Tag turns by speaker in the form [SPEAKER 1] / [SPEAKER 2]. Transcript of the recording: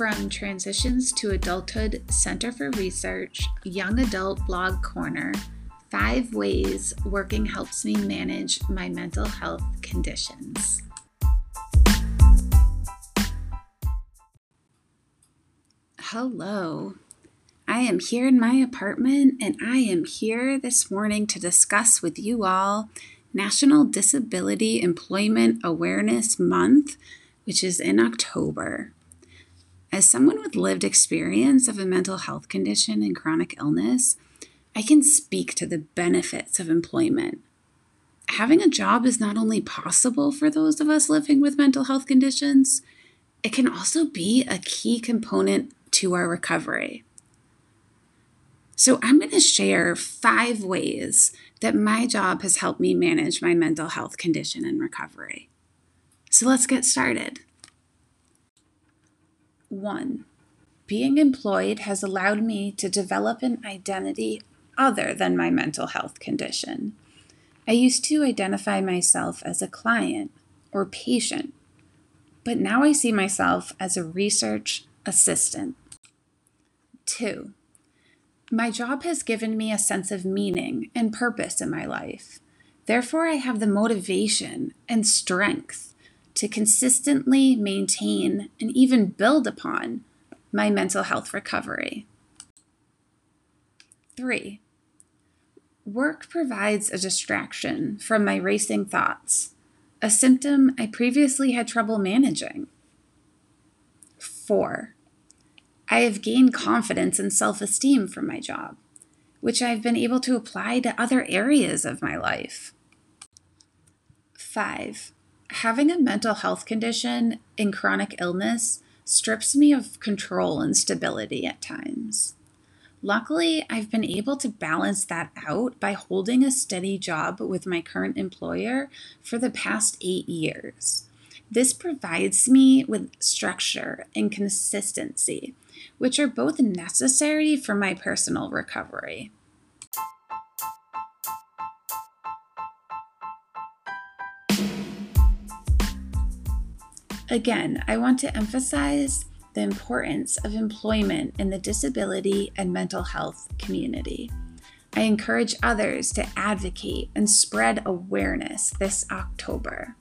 [SPEAKER 1] From Transitions to Adulthood Center for Research, Young Adult Blog Corner Five Ways Working Helps Me Manage My Mental Health Conditions. Hello. I am here in my apartment and I am here this morning to discuss with you all National Disability Employment Awareness Month, which is in October. As someone with lived experience of a mental health condition and chronic illness, I can speak to the benefits of employment. Having a job is not only possible for those of us living with mental health conditions, it can also be a key component to our recovery. So, I'm going to share five ways that my job has helped me manage my mental health condition and recovery. So, let's get started. One, being employed has allowed me to develop an identity other than my mental health condition. I used to identify myself as a client or patient, but now I see myself as a research assistant. Two, my job has given me a sense of meaning and purpose in my life. Therefore, I have the motivation and strength to consistently maintain and even build upon my mental health recovery. Three, work provides a distraction from my racing thoughts, a symptom I previously had trouble managing. Four, I have gained confidence and self esteem from my job, which I've been able to apply to other areas of my life. Five, having a mental health condition and chronic illness strips me of control and stability at times. Luckily, I've been able to balance that out by holding a steady job with my current employer for the past eight years. This provides me with structure and consistency, which are both necessary for my personal recovery. Again, I want to emphasize the importance of employment in the disability and mental health community. I encourage others to advocate and spread awareness this October.